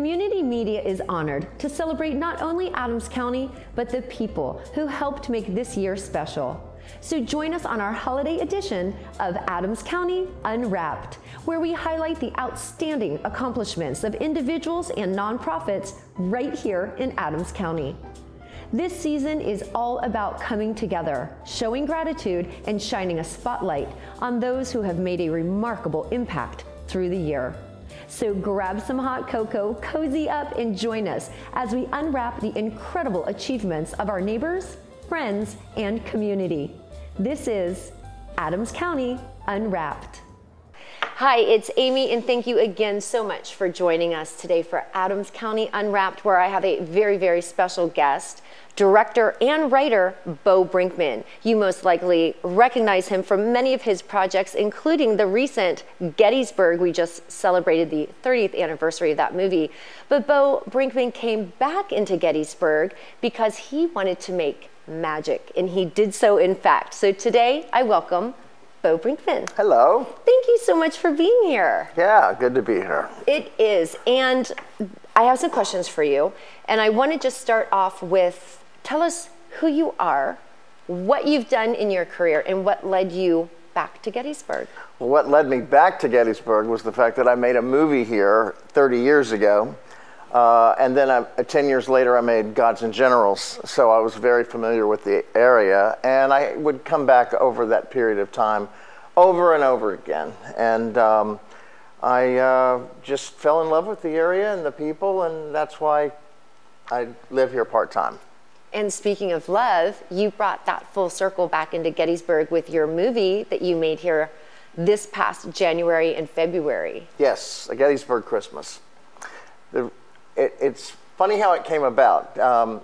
Community Media is honored to celebrate not only Adams County, but the people who helped make this year special. So join us on our holiday edition of Adams County Unwrapped, where we highlight the outstanding accomplishments of individuals and nonprofits right here in Adams County. This season is all about coming together, showing gratitude, and shining a spotlight on those who have made a remarkable impact through the year. So grab some hot cocoa, cozy up, and join us as we unwrap the incredible achievements of our neighbors, friends, and community. This is Adams County Unwrapped. Hi, it's Amy, and thank you again so much for joining us today for Adams County Unwrapped, where I have a very, very special guest director and writer Bo Brinkman. You most likely recognize him from many of his projects, including the recent Gettysburg. We just celebrated the 30th anniversary of that movie. But Bo Brinkman came back into Gettysburg because he wanted to make magic, and he did so in fact. So today I welcome Bo Brinkman. Hello. Thank you so much for being here. Yeah, good to be here. It is. And I have some questions for you. And I want to just start off with tell us who you are, what you've done in your career, and what led you back to Gettysburg. Well, what led me back to Gettysburg was the fact that I made a movie here 30 years ago. Uh, and then uh, 10 years later, I made Gods and Generals. So I was very familiar with the area. And I would come back over that period of time over and over again. And um, I uh, just fell in love with the area and the people. And that's why I live here part time. And speaking of love, you brought that full circle back into Gettysburg with your movie that you made here this past January and February. Yes, a Gettysburg Christmas. The, it, it's funny how it came about. Um,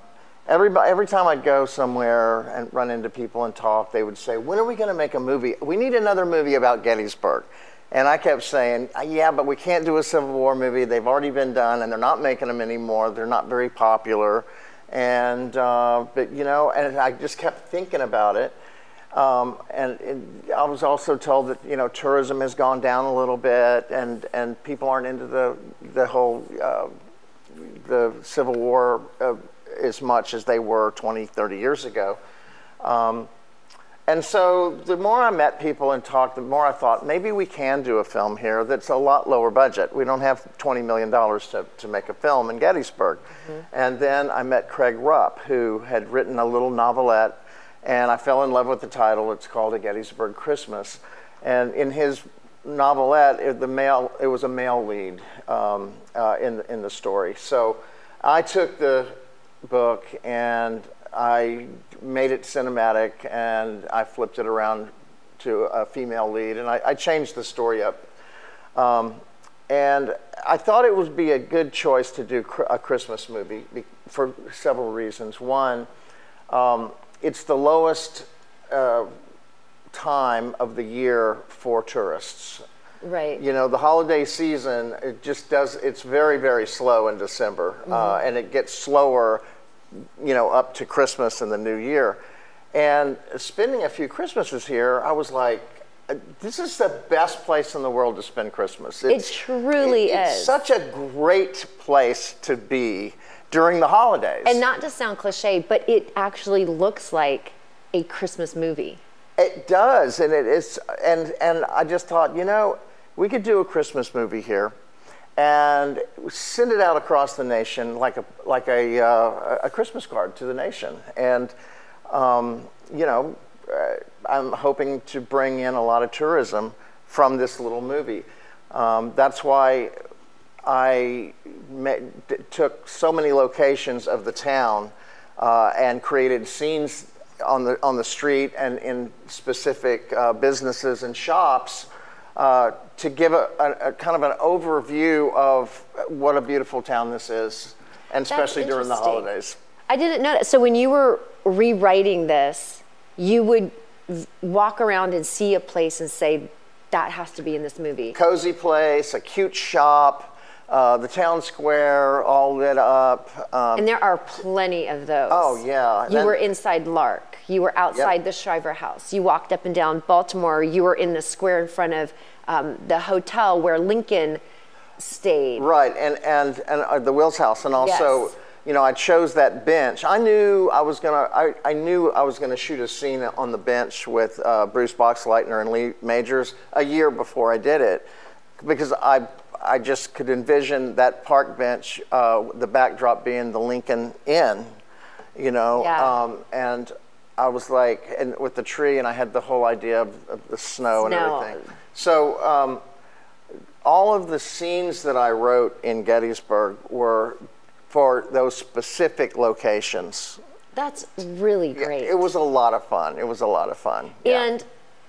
every, every time I'd go somewhere and run into people and talk, they would say, When are we going to make a movie? We need another movie about Gettysburg. And I kept saying, Yeah, but we can't do a Civil War movie. They've already been done and they're not making them anymore. They're not very popular. And, uh, but, you know, and I just kept thinking about it. Um, and it, I was also told that, you know, tourism has gone down a little bit and, and people aren't into the, the whole, uh, the Civil War uh, as much as they were 20, 30 years ago. Um, and so the more I met people and talked, the more I thought maybe we can do a film here that's a lot lower budget. We don't have $20 million to, to make a film in Gettysburg. Mm-hmm. And then I met Craig Rupp, who had written a little novelette, and I fell in love with the title. It's called A Gettysburg Christmas. And in his novelette, it, the male, it was a male lead um, uh, in, in the story. So I took the book and I made it cinematic and I flipped it around to a female lead and I, I changed the story up. Um, and I thought it would be a good choice to do a Christmas movie for several reasons. One, um, it's the lowest uh, time of the year for tourists. Right. You know, the holiday season, it just does, it's very, very slow in December. Mm-hmm. Uh, and it gets slower you know, up to Christmas and the New Year. And spending a few Christmases here, I was like, this is the best place in the world to spend Christmas. It's, it truly it, is. It's such a great place to be during the holidays. And not to sound cliche, but it actually looks like a Christmas movie. It does, and it is, and and I just thought, you know, we could do a Christmas movie here and send it out across the nation like a like a uh, a Christmas card to the nation. And um, you know, uh, I'm hoping to bring in a lot of tourism from this little movie. Um, that's why I met, took so many locations of the town uh, and created scenes on the on the street and in specific uh, businesses and shops uh, to give a, a, a, kind of an overview of what a beautiful town this is, and especially during the holidays. I didn't know that. So when you were rewriting this, you would walk around and see a place and say, that has to be in this movie. Cozy place, a cute shop, uh, the town square all lit up. Um, and there are plenty of those. Oh, yeah. You then, were inside Lark. You were outside yep. the Shriver House. You walked up and down Baltimore. You were in the square in front of um, the hotel where Lincoln stayed. Right, and and and uh, the Wills house, and also, Yes. you know, I chose that bench. I knew I was gonna. I, I knew I was gonna shoot a scene on the bench with uh, Bruce Boxleitner and Lee Majors a year before I did it, because I I just could envision that park bench, uh, the backdrop being the Lincoln Inn, you know, Yeah. um, and. I was like, and with the tree, and I had the whole idea of, of the snow, and everything. So um, all of the scenes that I wrote in Gettysburg were for those specific locations. That's really great. It was a lot of fun. It was a lot of fun. Yeah. And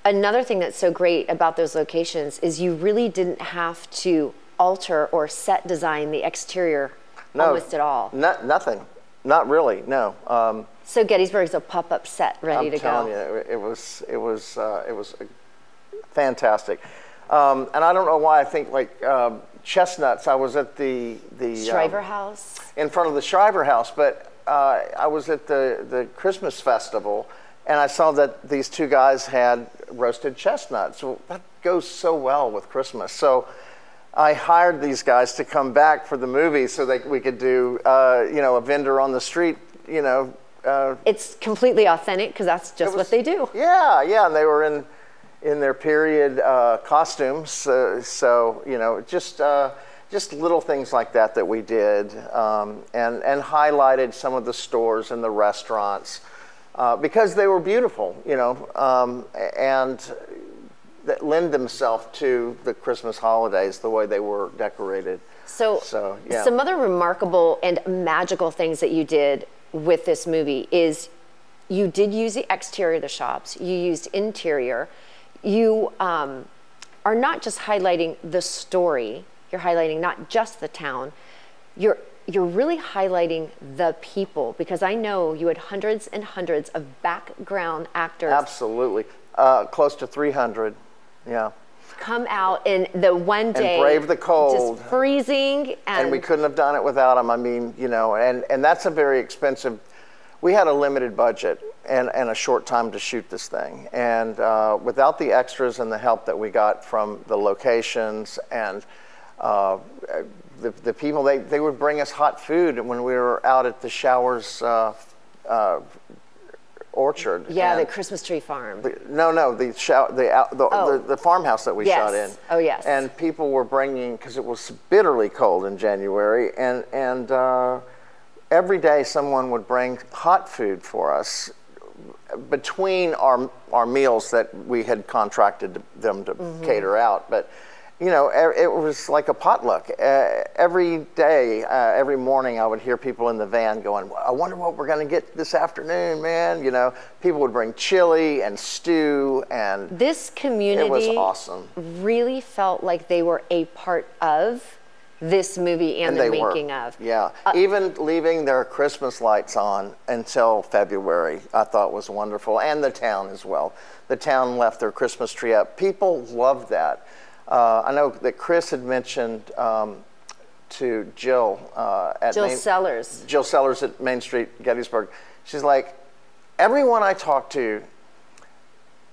another thing that's so great about those locations is you really didn't have to alter or set design the exterior no, almost at all. No, nothing. Not really. No. Um, So Gettysburg's a pop-up set ready I'm to telling go. you, it, was it was uh, it was fantastic. Um, and I don't know why I think like um, chestnuts. I was at the the um, Shriver House. in front of the Shriver House, but uh, I was at the, the Christmas festival and I saw that these two guys had roasted chestnuts. Well, that goes so well with Christmas. So I hired these guys to come back for the movie so that we could do, uh, you know, a vendor on the street, you know. Uh, It's completely authentic because that's just it what they do. Yeah, yeah, and they were in in their period uh, costumes. Uh, so you know, just uh, just little things like that that we did, um, and and highlighted some of the stores and the restaurants uh, because they were beautiful. You know, um, and that lend themselves to the Christmas holidays the way they were decorated. So, So, yeah. some other remarkable and magical things that you did with this movie is you did use the exterior of the shops, you used interior, you um, are not just highlighting the story, you're highlighting not just the town, you're you're really highlighting the people because I know you had hundreds and hundreds of background actors Absolutely, uh, close to 300. Yeah. come out in the one day brave the cold. just freezing and, and we couldn't have done it without them. I mean, you know, and, and that's a very expensive. We had a limited budget and, and a short time to shoot this thing, and uh, without the extras and the help that we got from the locations and uh, the, the people, they, they would bring us hot food when we were out at the Showers uh, uh, Orchard. yeah, the Christmas tree farm. no, no, the show, the, out- the, Oh. the the farmhouse that we Yes. shot in. Oh, yes. And people were bringing because it was bitterly cold in January, and and uh, every day someone would bring hot food for us between our our meals that we had contracted them to Mm-hmm. cater out, but. You know, it was like a potluck. Uh, every day, uh, every morning, I would hear people in the van going, "I wonder what we're going to get this afternoon, man." You know, people would bring chili and stew, and This community It was awesome. really felt like they were a part of this movie and, and the making were. of. Yeah, Uh, even leaving their Christmas lights on until February, I thought was wonderful, and the town as well. The town left their Christmas tree up. People loved that. Uh, I know that Chris had mentioned um, to Jill uh, at Jill Main, Sellers. Jill Sellers at Main Street, Gettysburg. She's like, everyone I talked to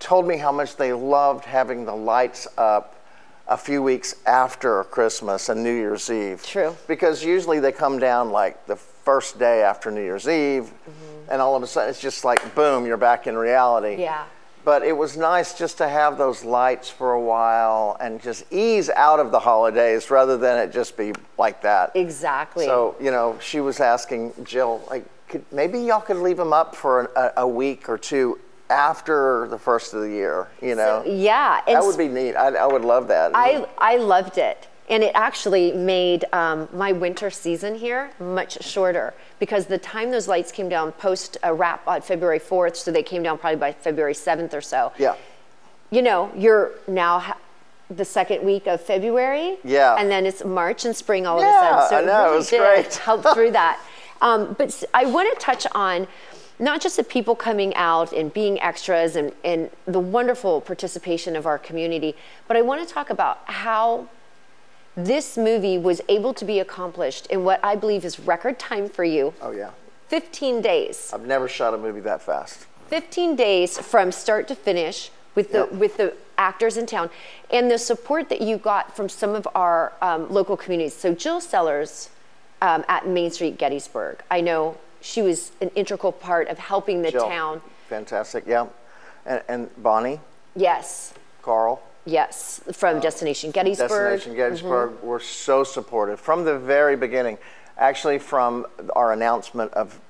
told me how much they loved having the lights up a few weeks after Christmas and New Year's Eve. True. Because usually they come down like the first day after New Year's Eve, mm-hmm. and all of a sudden it's just like boom, you're back in reality. Yeah. But it was nice just to have those lights for a while and just ease out of the holidays rather than it just be like that. Exactly. So, you know, she was asking Jill, like, could, maybe y'all could leave them up for an, a, a week or two after the first of the year, you know? yeah, and that would be neat. I, I would love that. I, I loved it. And it actually made um, my winter season here much shorter because the time those lights came down post a wrap on February 4th, so they came down probably by February 7th or so. yeah. You know, you're now ha- the second week of February. Yeah. And then it's March and spring all Yeah, of a sudden. So I know, it really was did great. help through that. Um, but I want to touch on not just the people coming out and being extras and, and the wonderful participation of our community, but I want to talk about how this movie was able to be accomplished in what I believe is record time for you Oh, yeah. 15 days. I've never shot a movie that fast. 15 days from start to finish with the Yep. with the actors in town, and the support that you got from some of our um, local communities. So Jill Sellers um, at Main Street Gettysburg, I know she was an integral part of helping the Jill, town. Fantastic, yeah. And, and Bonnie, Yes, Carl, yes, from Destination Gettysburg. Uh, Destination Gettysburg were so supportive from the very beginning. Actually, from our announcement of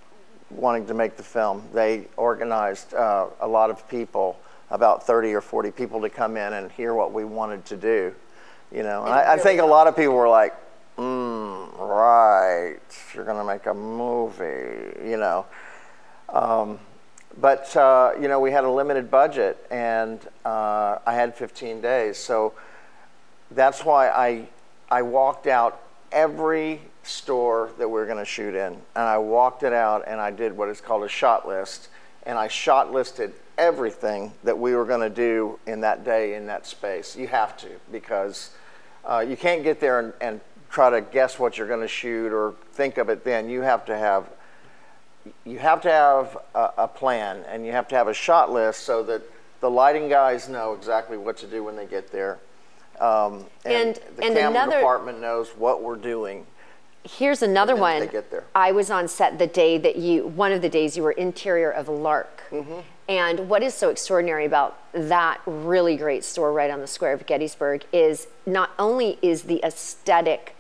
wanting to make the film, they organized uh, a lot of people, about 30 or 40 people, to come in and hear what we wanted to do. You know, and I, I think a lot of people were like, right, you're going to make a movie, you know. Um, but uh, you know, we had a limited budget, and uh, I had 15 days, so that's why I I walked out every store that we are going to shoot in, and I walked it out, and I did what is called a shot list, and I shot listed everything that we were going to do in that day in that space. You have to because uh, you can't get there and, and try to guess what you're going to shoot or think of it then. You have to have you have to have a, a, plan and you have to have a shot list so that the lighting guys know exactly what to do when they get there. Um, and, And- the and camera another- department knows what we're doing. Here's another one. they get there. I was on set the day that you, one of the days you were interior of Lark. Mm-hmm. And what is so extraordinary about that really great store right on the square of Gettysburg is not only is the aesthetic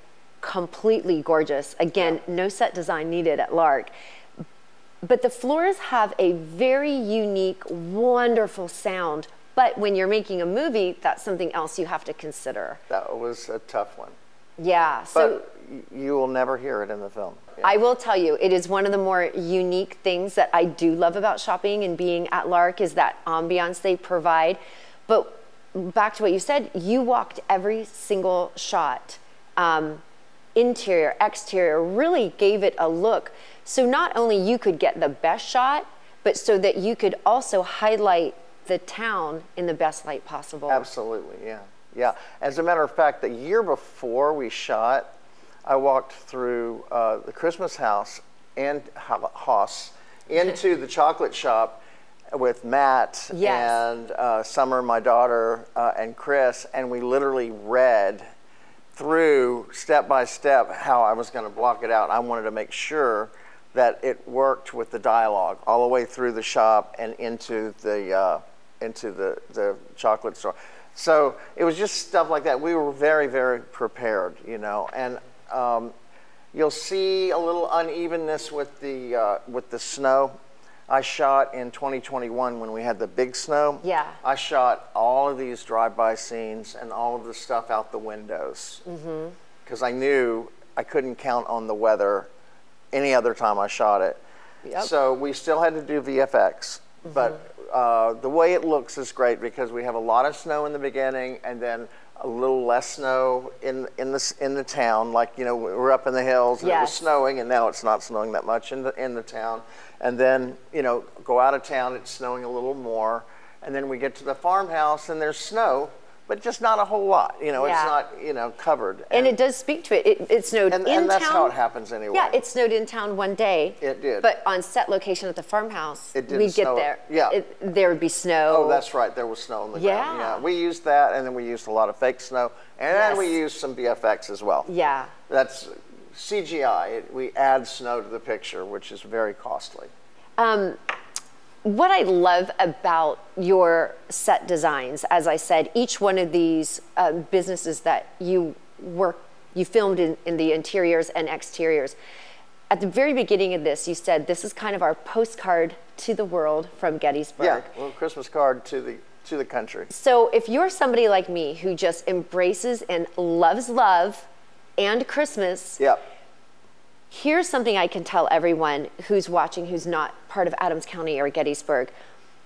completely gorgeous, again, no set design needed at Lark, but the floors have a very unique, wonderful sound. But when you're making a movie, that's something else you have to consider. That was a tough one. Yeah. So But you will never hear it in the film. Yeah. I will tell you, it is one of the more unique things that I do love about shopping and being at Lark is that ambiance they provide. But back to what you said, you walked every single shot, um, interior, exterior, really gave it a look. So not only you could get the best shot, but so that you could also highlight the town in the best light possible. Absolutely, yeah. Yeah. As a matter of fact, the year before we shot, I walked through uh, the Christmas house and Haas into the chocolate shop with Matt Yes. and uh, Summer, my daughter, uh, and Chris, and we literally read through step by step how I was going to block it out. I wanted to make sure that it worked with the dialogue all the way through the shop and into the uh, into the, the chocolate store. So it was just stuff like that. We were very very prepared, you know, and um, you'll see a little unevenness with the uh, with the snow. I shot in 2021 when we had the big snow. Yeah. I shot all of these drive-by scenes and all of the stuff out the windows because I knew I couldn't count on the weather any other time I shot it. Yep. So we still had to do VFX, but uh, the way it looks is great because we have a lot of snow in the beginning and then a little less snow in in the in the town. Like you know, we're up in the hills and it was snowing, and now it's not snowing that much in the in the town. And then you know, go out of town, it's snowing a little more, and then we get to the farmhouse and there's snow, but just not a whole lot. You know, Yeah. it's not you know covered. And it does speak to it. It, it snowed And- in and that's town. how it happens anyway. Yeah, it snowed in town one day. It did. But on set location at the farmhouse, It didn't we'd get there. yeah. It, there would be snow. Oh, that's right. There was snow on the ground. Yeah. Yeah, we used that, and then we used a lot of fake snow, and then we used some VFX as well. Yeah. That's CGI. It, we add snow to the picture, which is very costly. Um, what I love about your set designs, as I said, each one of these uh, businesses that you work, you filmed in, in the interiors and exteriors. At the very beginning of this, you said this is kind of our postcard to the world from Gettysburg. Yeah, a little Christmas card to the to the country. So if you're somebody like me who just embraces and loves love and Christmas, Yeah. here's something I can tell everyone who's watching who's not part of Adams County or Gettysburg.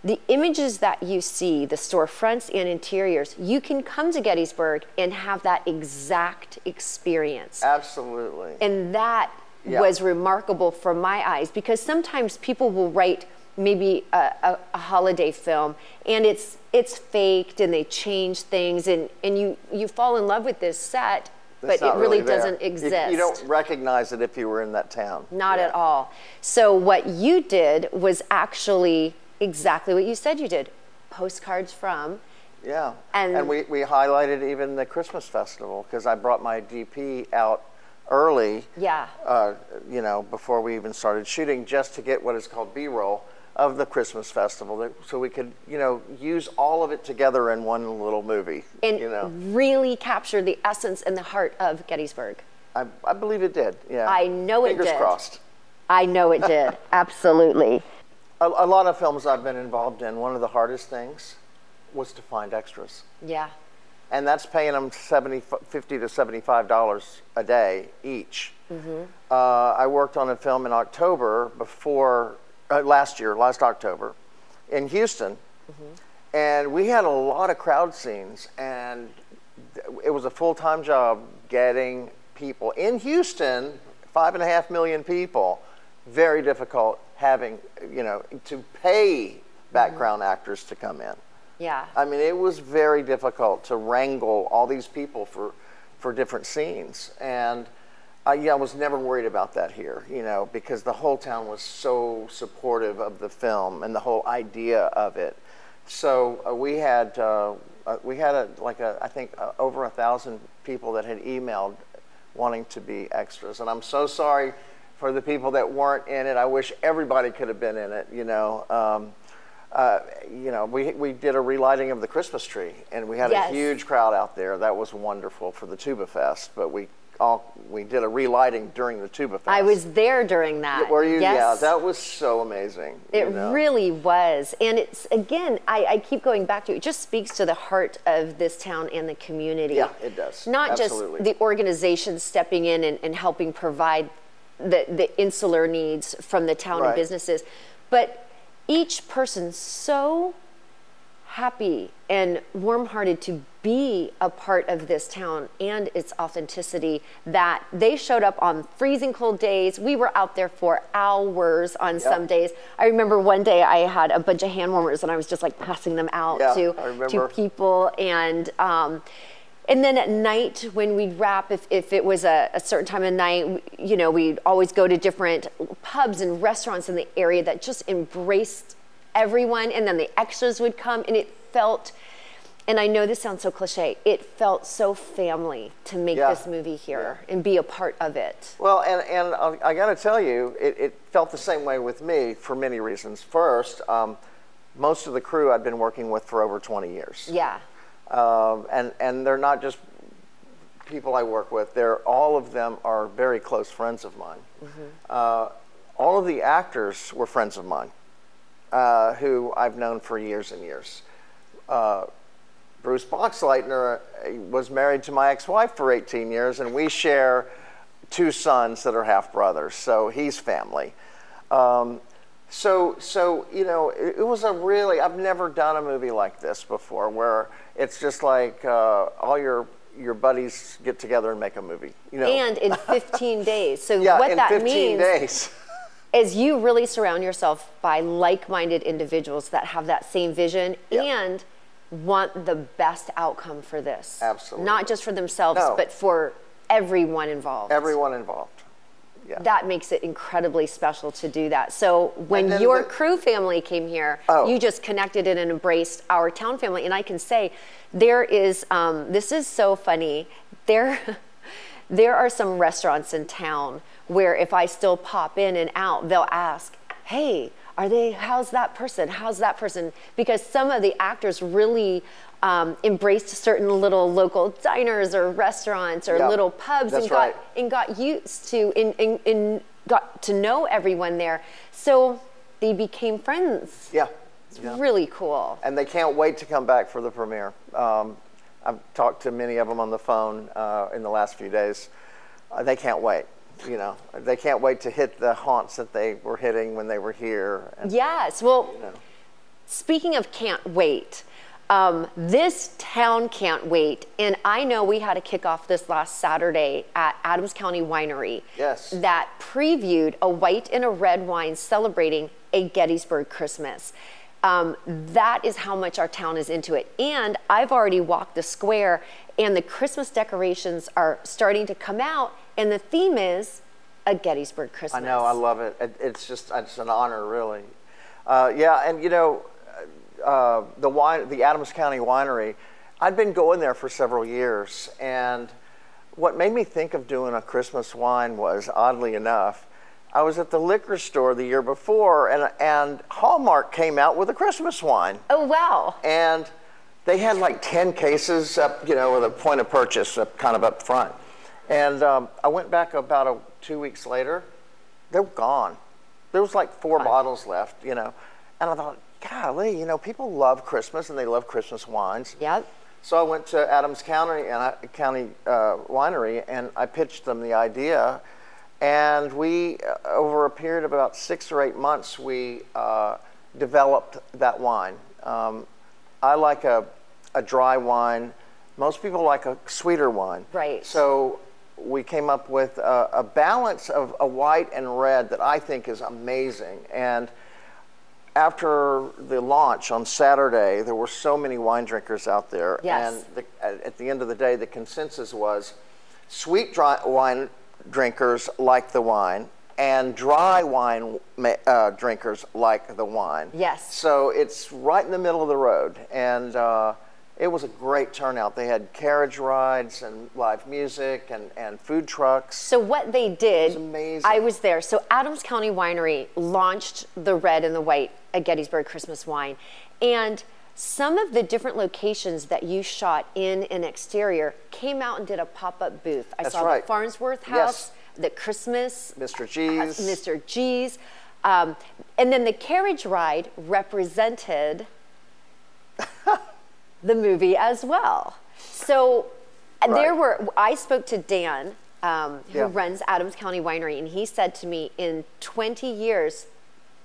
The images that you see, the storefronts and interiors, you can come to Gettysburg and have that exact experience. Absolutely. And that Yeah. was remarkable from my eyes because sometimes people will write maybe a, a, a holiday film and it's it's faked and they change things and, and you, you fall in love with this set, but it really, there. doesn't exist. You, don't recognize it if you were in that town. Not Yeah. at all. So what you did was actually exactly what you said you did. Postcards from Yeah. And- we, we highlighted even the Christmas festival because I brought my DP out early. Yeah. Uh, you know, before we even started shooting, just to get what is called B-roll of the Christmas festival, so we could, you know, use all of it together in one little movie. And you know, really capture the essence and the heart of Gettysburg. I, I believe it did. Yeah. I know it did. Fingers crossed. I know it did. Absolutely. A, a lot of films I've been involved in. One of the hardest things was to find extras. Yeah. and that's paying them 70, 50 to 75 dollars a day each. Uh, I worked on a film in October before uh, last year, last October, in Houston, and we had a lot of crowd scenes, and it was a full time job getting people in Houston, five and a half million people, very difficult having you know to pay background actors to come in. Yeah. I mean, it was very difficult to wrangle all these people for, for different scenes. And I, yeah, I was never worried about that here, you know, because the whole town was so supportive of the film and the whole idea of it. So uh, we had, uh, uh, we had a, like a, I think uh, over a thousand people that had emailed wanting to be extras. And I'm so sorry for the people that weren't in it. I wish everybody could have been in it, you know. Um, uh, you know, we, we did a relighting of the Christmas tree, and we had Yes. a huge crowd out there. That was wonderful for the Tuba Fest. But we all we did a relighting during the Tuba Fest. I was there during that. Were you? Yes. Yeah, that was so amazing. It you know. really was. And it's, again, I, I keep going back to it. It just speaks to the heart of this town and the community. Yeah, it does. Not Absolutely. just the organization stepping in and, and helping provide the, the insular needs from the town Right. and businesses, but each person so happy and warm hearted to be a part of this town and its authenticity that they showed up on freezing cold days. We were out there for hours on some days. I remember one day I had a bunch of hand warmers and I was just like passing them out Yeah, to, to people and um, and then at night when we'd wrap if, if it was a, a certain time of night you know we'd always go to different pubs and restaurants in the area that just embraced everyone and then the extras would come and it felt and i know this sounds so cliche it felt so family to make Yeah. this movie here and be a part of it Well, and, and I, got to tell you, it, it felt the same way with me for many reasons. First, um, most of the crew I've been working with for over 20 years. yeah um, and and they're not just people I work with. They're all of them are very close friends of mine. Uh, all of the actors were friends of mine, uh, who I've known for years and years. Uh, Bruce Boxleitner uh, was married to my ex-wife for 18 years, and we share two sons that are half brothers. So he's family. Um, so, so you know, it, it was a really. I've never done a movie like this before, where it's just like uh, all your your buddies get together and make a movie. You know, and in 15 days so yeah, what in that 15 means days. is you really surround yourself by like-minded individuals that have that same vision and want the best outcome for this. Absolutely. Not just for themselves, No. but for everyone involved. Everyone involved. Yeah. That makes it incredibly special to do that. So when then your the- crew family came here, Oh. you just connected it and embraced our town family. And I can say, there is, um, this is so funny. There, there are some restaurants in town where if I still pop in and out, they'll ask, "Hey, are they? How's that person? How's that person?" Because some of the actors really. Um, embraced certain little local diners or restaurants or Yeah, little pubs that's and got right. and got used to and, and, and got to know everyone there. So they became friends. Yeah. It's yeah. really cool. and they can't wait to come back for the premiere. Um, I've talked to many of them on the phone uh, in the last few days. Uh, they can't wait. You know, they can't wait to hit the haunts that they were hitting when they were here. And, Yes. Well, you know, speaking of can't wait, um, this town can't wait. And I know we had a kickoff this last Saturday at Adams County Winery. Yes. That previewed a white and a red wine celebrating a Gettysburg Christmas. Um, that is how much our town is into it. And I've already walked the square, and the Christmas decorations are starting to come out, and the theme is a Gettysburg Christmas. I know, I love it. it. It's just it's an honor, really. Uh, yeah, and you know, uh, the wine, the Adams County Winery, I'd been going there for several years, and what made me think of doing a Christmas wine was, oddly enough, I was at the liquor store the year before, and and Hallmark came out with a Christmas wine, Oh, wow. and they had like ten cases up, you know, with a point of purchase up, kind of up front, and um, I went back about a, two weeks later, they were gone. There was like four bottles left, you know, and I thought, golly, you know, people love Christmas and they love Christmas wines. Yep. So I went to Adams County and I, County uh, Winery and I pitched them the idea, and we, uh, over a period of about six or eight months, we uh, developed that wine. Um, I like a, a dry wine. Most people like a sweeter wine. Right. So we came up with a, a balance of a white and red that I think is amazing. And after the launch on Saturday, there were so many wine drinkers out there. Yes. And the, at the end of the day, the consensus was sweet dry wine drinkers like the wine, and dry wine uh, drinkers like the wine. Yes. So it's right in the middle of the road. And uh, it was a great turnout. They had carriage rides and live music and, and food trucks. So what they did, amazing. I was there. So Adams County Winery launched the red and the white at Gettysburg Christmas wine, and some of the different locations that you shot in an exterior came out and did a pop-up booth. I That's saw right. the Farnsworth House, Yes. House, the Christmas, Mr. G's. Mr. G's, um, and then the carriage ride represented the movie as well. So uh, there were, I spoke to Dan, um, who Yeah. runs Adams County Winery, and he said to me, in 20 years,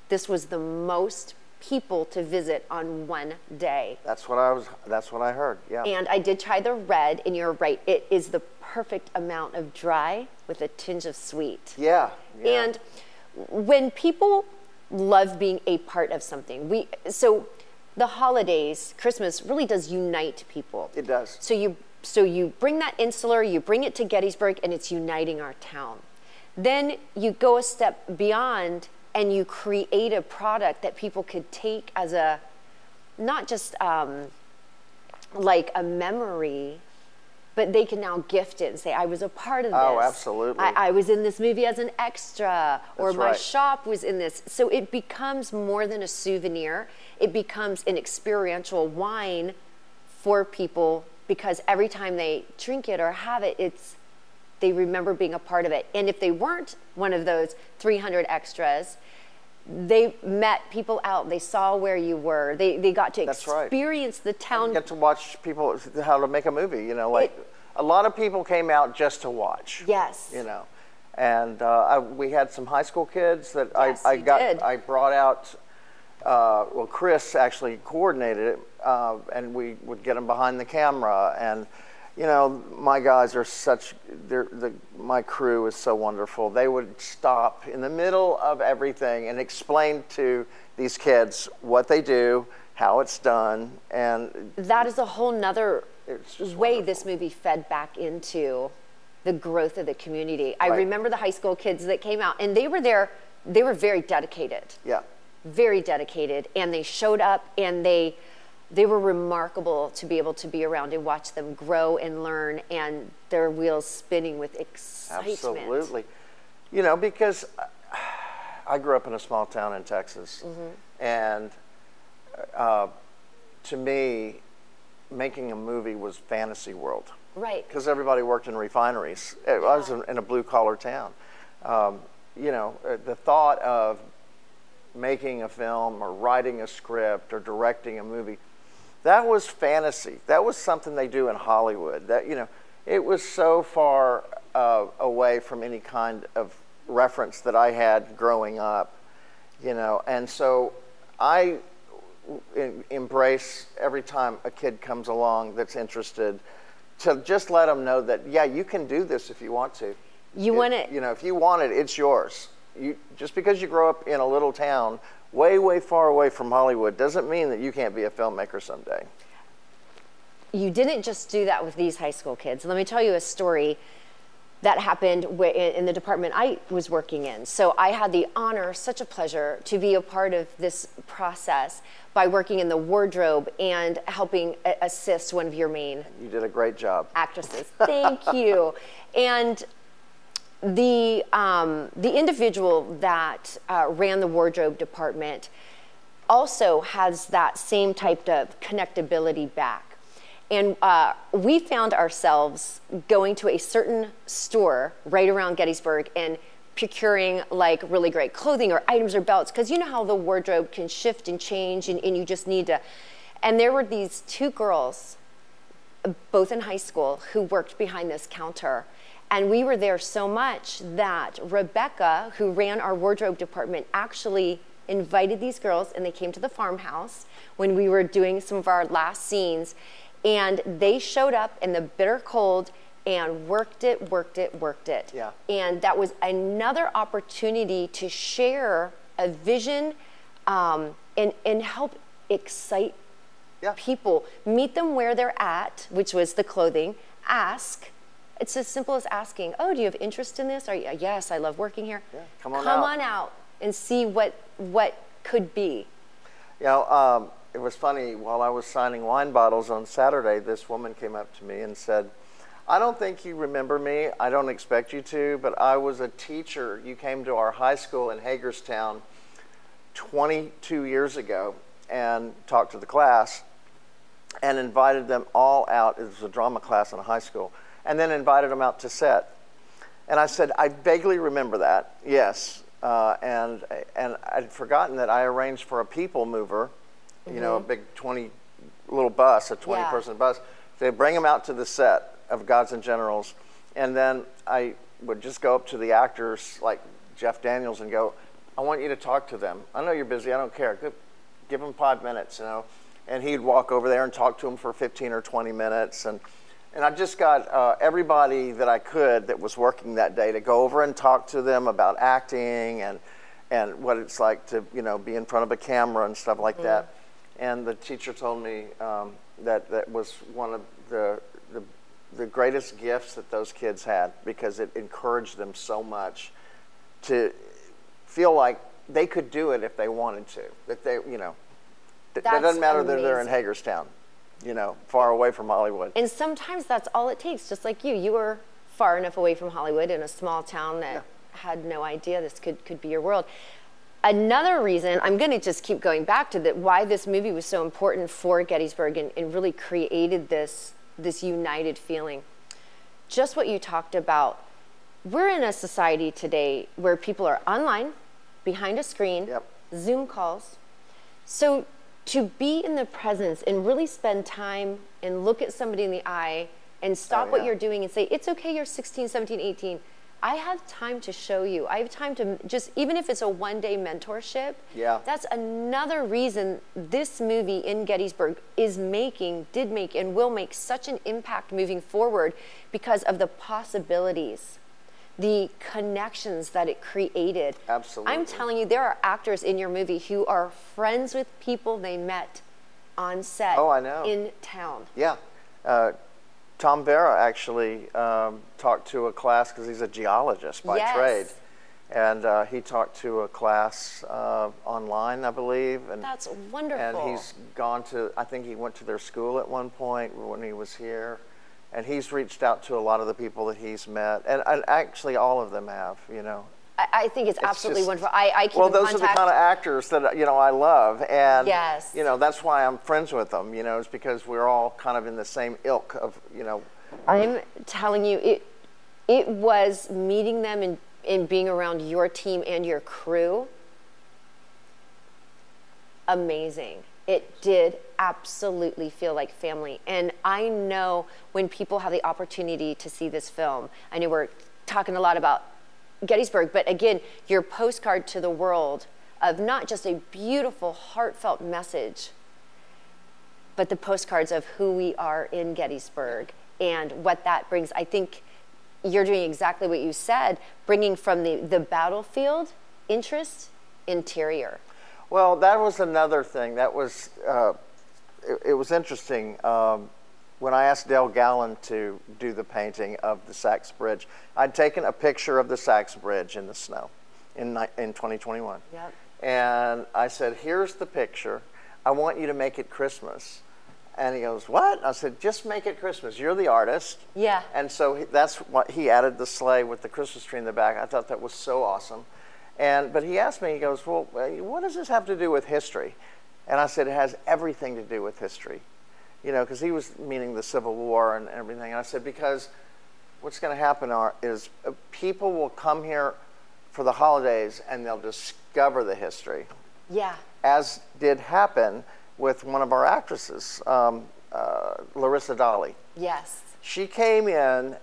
this was the most people to visit on one day. That's what I was. That's what I heard. Yeah. And I did try the red, and you're right, it is the perfect amount of dry with a tinge of sweet. yeah. yeah. And when people love being a part of something, we so the holidays, Christmas really does unite people. It does. So you so you bring that insular, you bring it to Gettysburg, and it's uniting our town. Then you go a step beyond and you create a product that people could take as a not just um, like a memory, but they can now gift it and say, I was a part of oh, this. Oh, absolutely. I, I was in this movie as an extra, or That's my right. shop was in this. So it becomes more than a souvenir, it becomes an experiential wine for people because every time they drink it or have it, it's they remember being a part of it. And if they weren't one of those 300 extras, they met people out. They saw where you were. They, they got to That's right. experience the town. get to watch people how to make a movie. You know, like It- a lot of people came out just to watch. Yes. You know, and uh, I, we had some high school kids that Yes, I, I you got. did. I brought out. Uh, well, Chris actually coordinated it, uh, and we would get them behind the camera. And you know, my guys are such. They're, the, my crew is so wonderful. They would stop in the middle of everything and explain to these kids what they do, how it's done, and that is a whole nother way wonderful. this movie fed back into the growth of the community. I Right. remember the high school kids that came out, and they were there. They were very dedicated. yeah. very dedicated and they showed up and they they were remarkable to be able to be around and watch them grow and learn and their wheels spinning with excitement. Absolutely. You know, because I grew up in a small town in Texas, Mm-hmm. and uh, to me, making a movie was fantasy world Right. because everybody worked in refineries. I was in, in a blue collar town. Um, you know, uh, the thought of making a film or writing a script or directing a movie, that was fantasy. That was something they do in Hollywood. That you know, it was so far uh, away from any kind of reference that I had growing up. You know, and so I em- embrace every time a kid comes along that's interested to just let them know that yeah you can do this if you want to You It- want it- you know if you want it it's yours you just because you grow up in a little town way way far away from hollywood doesn't mean that you can't be a filmmaker someday You didn't just do that with these high school kids. Let me tell you a story. that happened in the department I was working in. So I had the honor, such a pleasure, to be a part of this process by working in the wardrobe and helping assist one of your main. You did a great job. Actresses. Thank you. And the um, the individual that uh, ran the wardrobe department also has that same type of connectability back. And uh, we found ourselves going to a certain store right around Gettysburg and procuring like really great clothing or items or belts because you know how the wardrobe can shift and change and, and you just need to. And there were these two girls, both in high school, who worked behind this counter. And we were there so much that Rebecca, who ran our wardrobe department, actually invited these girls and they came to the farmhouse when we were doing some of our last scenes and they showed up in the bitter cold and worked it, worked it, worked it. Yeah. And that was another opportunity to share a vision um, and, and help excite yeah. people, meet them where they're at, which was the clothing, ask. It's as simple as asking, oh, do you have interest in this? Are you, yes, I love working here. Yeah, come on come out. on out and see what, what could be. You know, um, it was funny, while I was signing wine bottles on Saturday, this woman came up to me and said, I don't think you remember me. I don't expect you to, but I was a teacher. You came to our high school in Hagerstown 22 years ago and talked to the class and invited them all out. It was a drama class in a high school, and then invited them out to set. And I said, I vaguely remember that, yes. Uh, and, and I'd forgotten that I arranged for a people mover you know, a mm-hmm. big 20 little bus, a 20 Yeah. person bus. They bring them out to the set of Gods and Generals, and then I would just go up to the actors like Jeff Daniels and go, "I want you to talk to them. I know you're busy. I don't care. Give, give them five minutes, you know." And he'd walk over there and talk to them for 15 or 20 minutes, and and I just got uh, everybody that I could that was working that day to go over and talk to them about acting and and what it's like to you know be in front of a camera and stuff like that. And the teacher told me um, that that was one of the, the, the greatest gifts that those kids had because it encouraged them so much to feel like they could do it if they wanted to. That they, you know, that doesn't matter amazing. that they're in Hagerstown, you know, far away from Hollywood. And sometimes that's all it takes. Just like you, you were far enough away from Hollywood in a small town that yeah. had no idea this could could be your world. Another reason, I'm going to just keep going back to that, why this movie was so important for Gettysburg and, and really created this, this united feeling. Just what you talked about. We're in a society today where people are online, behind a screen, yep. Zoom calls. So to be in the presence and really spend time and look at somebody in the eye and oh, stop oh, yeah. what you're doing and say, it's okay, you're 16, 17, 18 I have time to show you. I have time to just, even if it's a one day mentorship, yeah. that's another reason this movie in Gettysburg is making, did make, and will make such an impact moving forward because of the possibilities, the connections that it created. Absolutely. I'm telling you, there are actors in your movie who are friends with people they met on set oh, I know. in town. Yeah. Uh, Tom Vera actually um, talked to a class because he's a geologist by yes. trade. And uh, he talked to a class uh, online, I believe. And, That's wonderful. And he's gone to, I think he went to their school at one point when he was here. And he's reached out to a lot of the people that he's met. And, and actually, all of them have, you know. I, think it's, it's absolutely just, wonderful. I, I keep well, those contact. are the kind of actors that you know I love, and yes. you know that's why I'm friends with them. You know, it's because we're all kind of in the same ilk of you know. I'm telling you, it it was meeting them and, and being around your team and your crew. Amazing. It did absolutely feel like family. And I know when people have the opportunity to see this film, I know we're talking a lot about Gettysburg, but again, your postcard to the world of not just a beautiful, heartfelt message, but the postcards of who we are in Gettysburg and what that brings. I think you're doing exactly what you said, bringing from the, the battlefield interest interior. Well, that was another thing. That was, uh, it, it, was interesting. Um, when I asked Dale Gallon to do the painting of the Sachs Bridge, I'd taken a picture of the Sachs Bridge in the snow in, in 2021. Yep. And I said, Here's the picture. I want you to make it Christmas. And he goes, What? I said, Just make it Christmas. You're the artist. Yeah. And so he, that's what he added the sleigh with the Christmas tree in the back. I thought that was so awesome. And but he asked me, he goes, Well, uh, what does this have to do with history? And I said, It has everything to do with history. You know, because he was meaning the Civil War and everything. And I said, Because what's going to happen are, is uh, people will come here for the holidays and they'll discover the history Yeah. as did happen with one of our actresses, um, uh, Larissa Dolly. Yes. She came in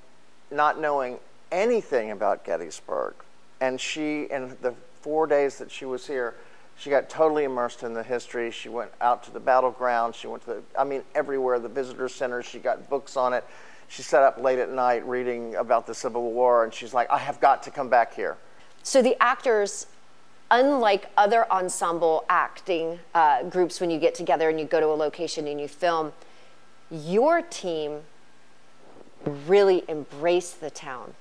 not knowing anything about Gettysburg, and she, in the four days that she was here, she got totally immersed in the history. She went out to the battleground. She went to, the, I mean, everywhere, the visitor center. She got books on it. She sat up late at night reading about the Civil War, and she's like, I have got to come back here. So the actors, unlike other ensemble acting uh, groups, when you get together and you go to a location and you film, your team really embraced the town,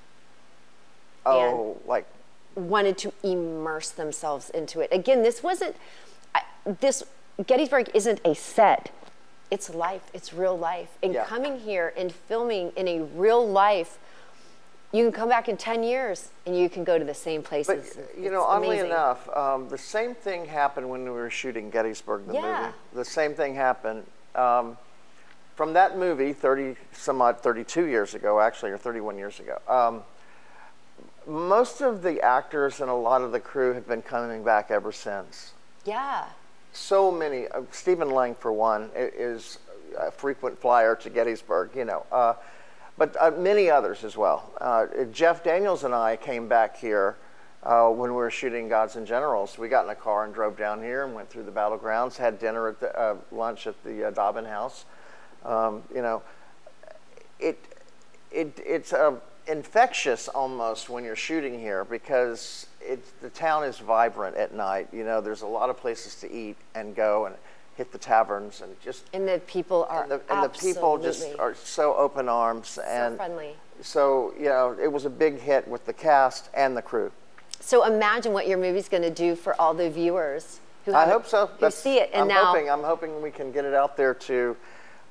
Oh, like wanted to immerse themselves into it. Again, this wasn't I, this Gettysburg isn't a set. It's life. It's real life. And Yeah. coming here and filming in a real life, you can come back in 10 years and you can go to the same But places. you know, oddly amazing. enough, um, the same thing happened when we were shooting Gettysburg, the Yeah. movie. The same thing happened. Um, from that movie, 30 some odd, 32 years ago, actually, or 31 years ago. Um, most of the actors and a lot of the crew have been coming back ever since. Yeah. So many. Uh, Stephen Lang, for one, is a frequent flyer to Gettysburg. You know, uh, but uh, many others as well. Uh, Jeff Daniels and I came back here uh, when we were shooting Gods and Generals. We got in a car and drove down here and went through the battlegrounds. Had dinner at the uh, lunch at the uh, Dobbin House. Um, you know, it it it's uh, infectious almost when you're shooting here because it's the town is vibrant at night. You know, there's a lot of places to eat and go and hit the taverns and just And the people are and the, and the people just are so open arms and so friendly. So you know, it was a big hit with the cast and the crew. So imagine what your movie's going to do for all the viewers who I hope so. Who see it, and I'm now hoping I'm hoping we can get it out there to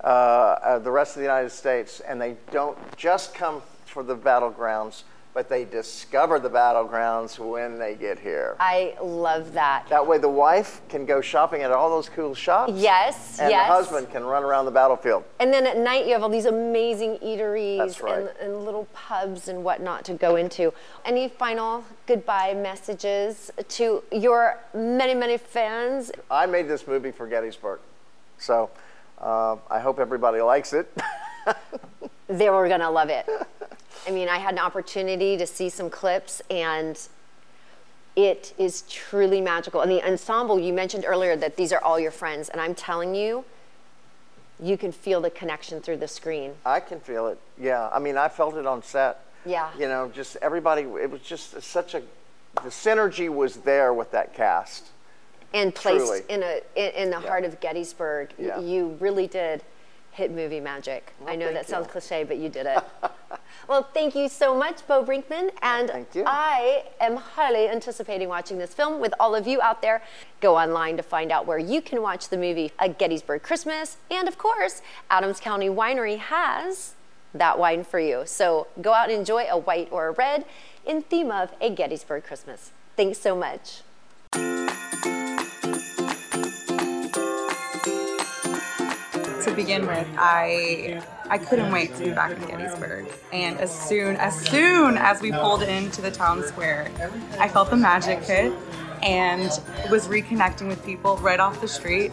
uh, uh, the rest of the United States, and they don't just come for the battlegrounds, but they discover the battlegrounds when they get here. I love that. that way, the wife can go shopping at all those cool shops. Yes, and yes. the husband can run around the battlefield. And then at night, you have all these amazing eateries right. and, and little pubs and whatnot to go into. Any final goodbye messages to your many, many fans? I made this movie for Gettysburg, so uh, I hope everybody likes it. They were going to love it. I mean, I had an opportunity to see some clips, and it is truly magical. And the ensemble, you mentioned earlier that these are all your friends, and I'm telling you, you can feel the connection through the screen. I can feel it. Yeah, I mean, I felt it on set. Yeah. You know, just everybody. It was just such a. The synergy was there with that cast. and placed Truly. in a in, the heart of Gettysburg. Yeah. You really did hit movie magic. I know that sounds you. cliche, but you did it. well, thank you so much, Bo Brinkman, and. I am highly anticipating watching this film with all of you out there. Go online to find out where you can watch the movie A Gettysburg Christmas, and of course, Adams County Winery has that wine for you. So go out and enjoy a white or a red in theme of a Gettysburg Christmas. Thanks so much. To begin with, I I couldn't wait to be back in Gettysburg. And as soon as soon as we pulled into the town square, I felt the magic hit and was reconnecting with people right off the street.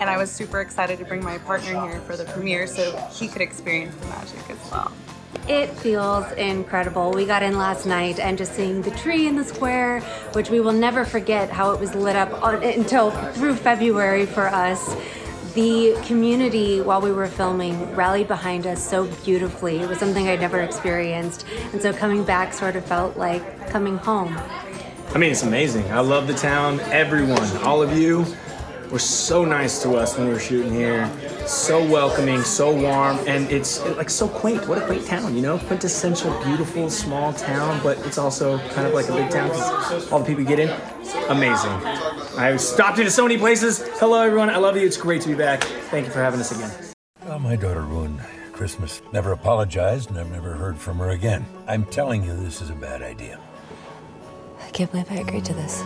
And I was super excited to bring my partner here for the premiere so he could experience the magic as well. It feels incredible. We got in last night and just seeing the tree in the square, which we will never forget how it was lit up on, until through February for us. The community, while we were filming, rallied behind us so beautifully. It was something I'd never experienced. And so coming back sort of felt like coming home. I mean, it's amazing. I love the town. Everyone, all of you, were so nice to us when we were shooting here. So welcoming, so warm, and it's like so quaint. What a quaint town, you know? Quintessential, beautiful, small town, but it's also kind of like a big town because all the people you get in, amazing. I've stopped into so many places. Hello, everyone. I love you. It's great to be back. Thank you for having us again. Well, my daughter ruined Christmas. Never apologized, and I've never heard from her again. I'm telling you, this is a bad idea. I can't believe I agreed to this.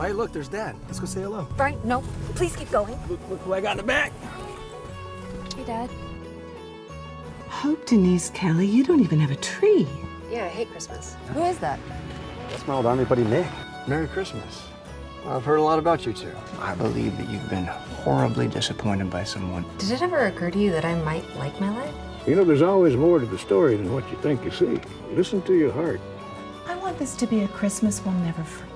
Oh, hey, look, there's Dad. Let's go say hello. Brian, no, please keep going. Look, look who I got in the back. Hey, Dad. Oh, Denise Kelly, you don't even have a tree. Yeah, I hate Christmas. Who is that? That's my old army buddy Nick. Merry Christmas. I've heard a lot about you two. I believe that you've been horribly disappointed by someone. Did it ever occur to you that I might like my life? You know, there's always more to the story than what you think you see. Listen to your heart. I want this to be a Christmas we'll never forget.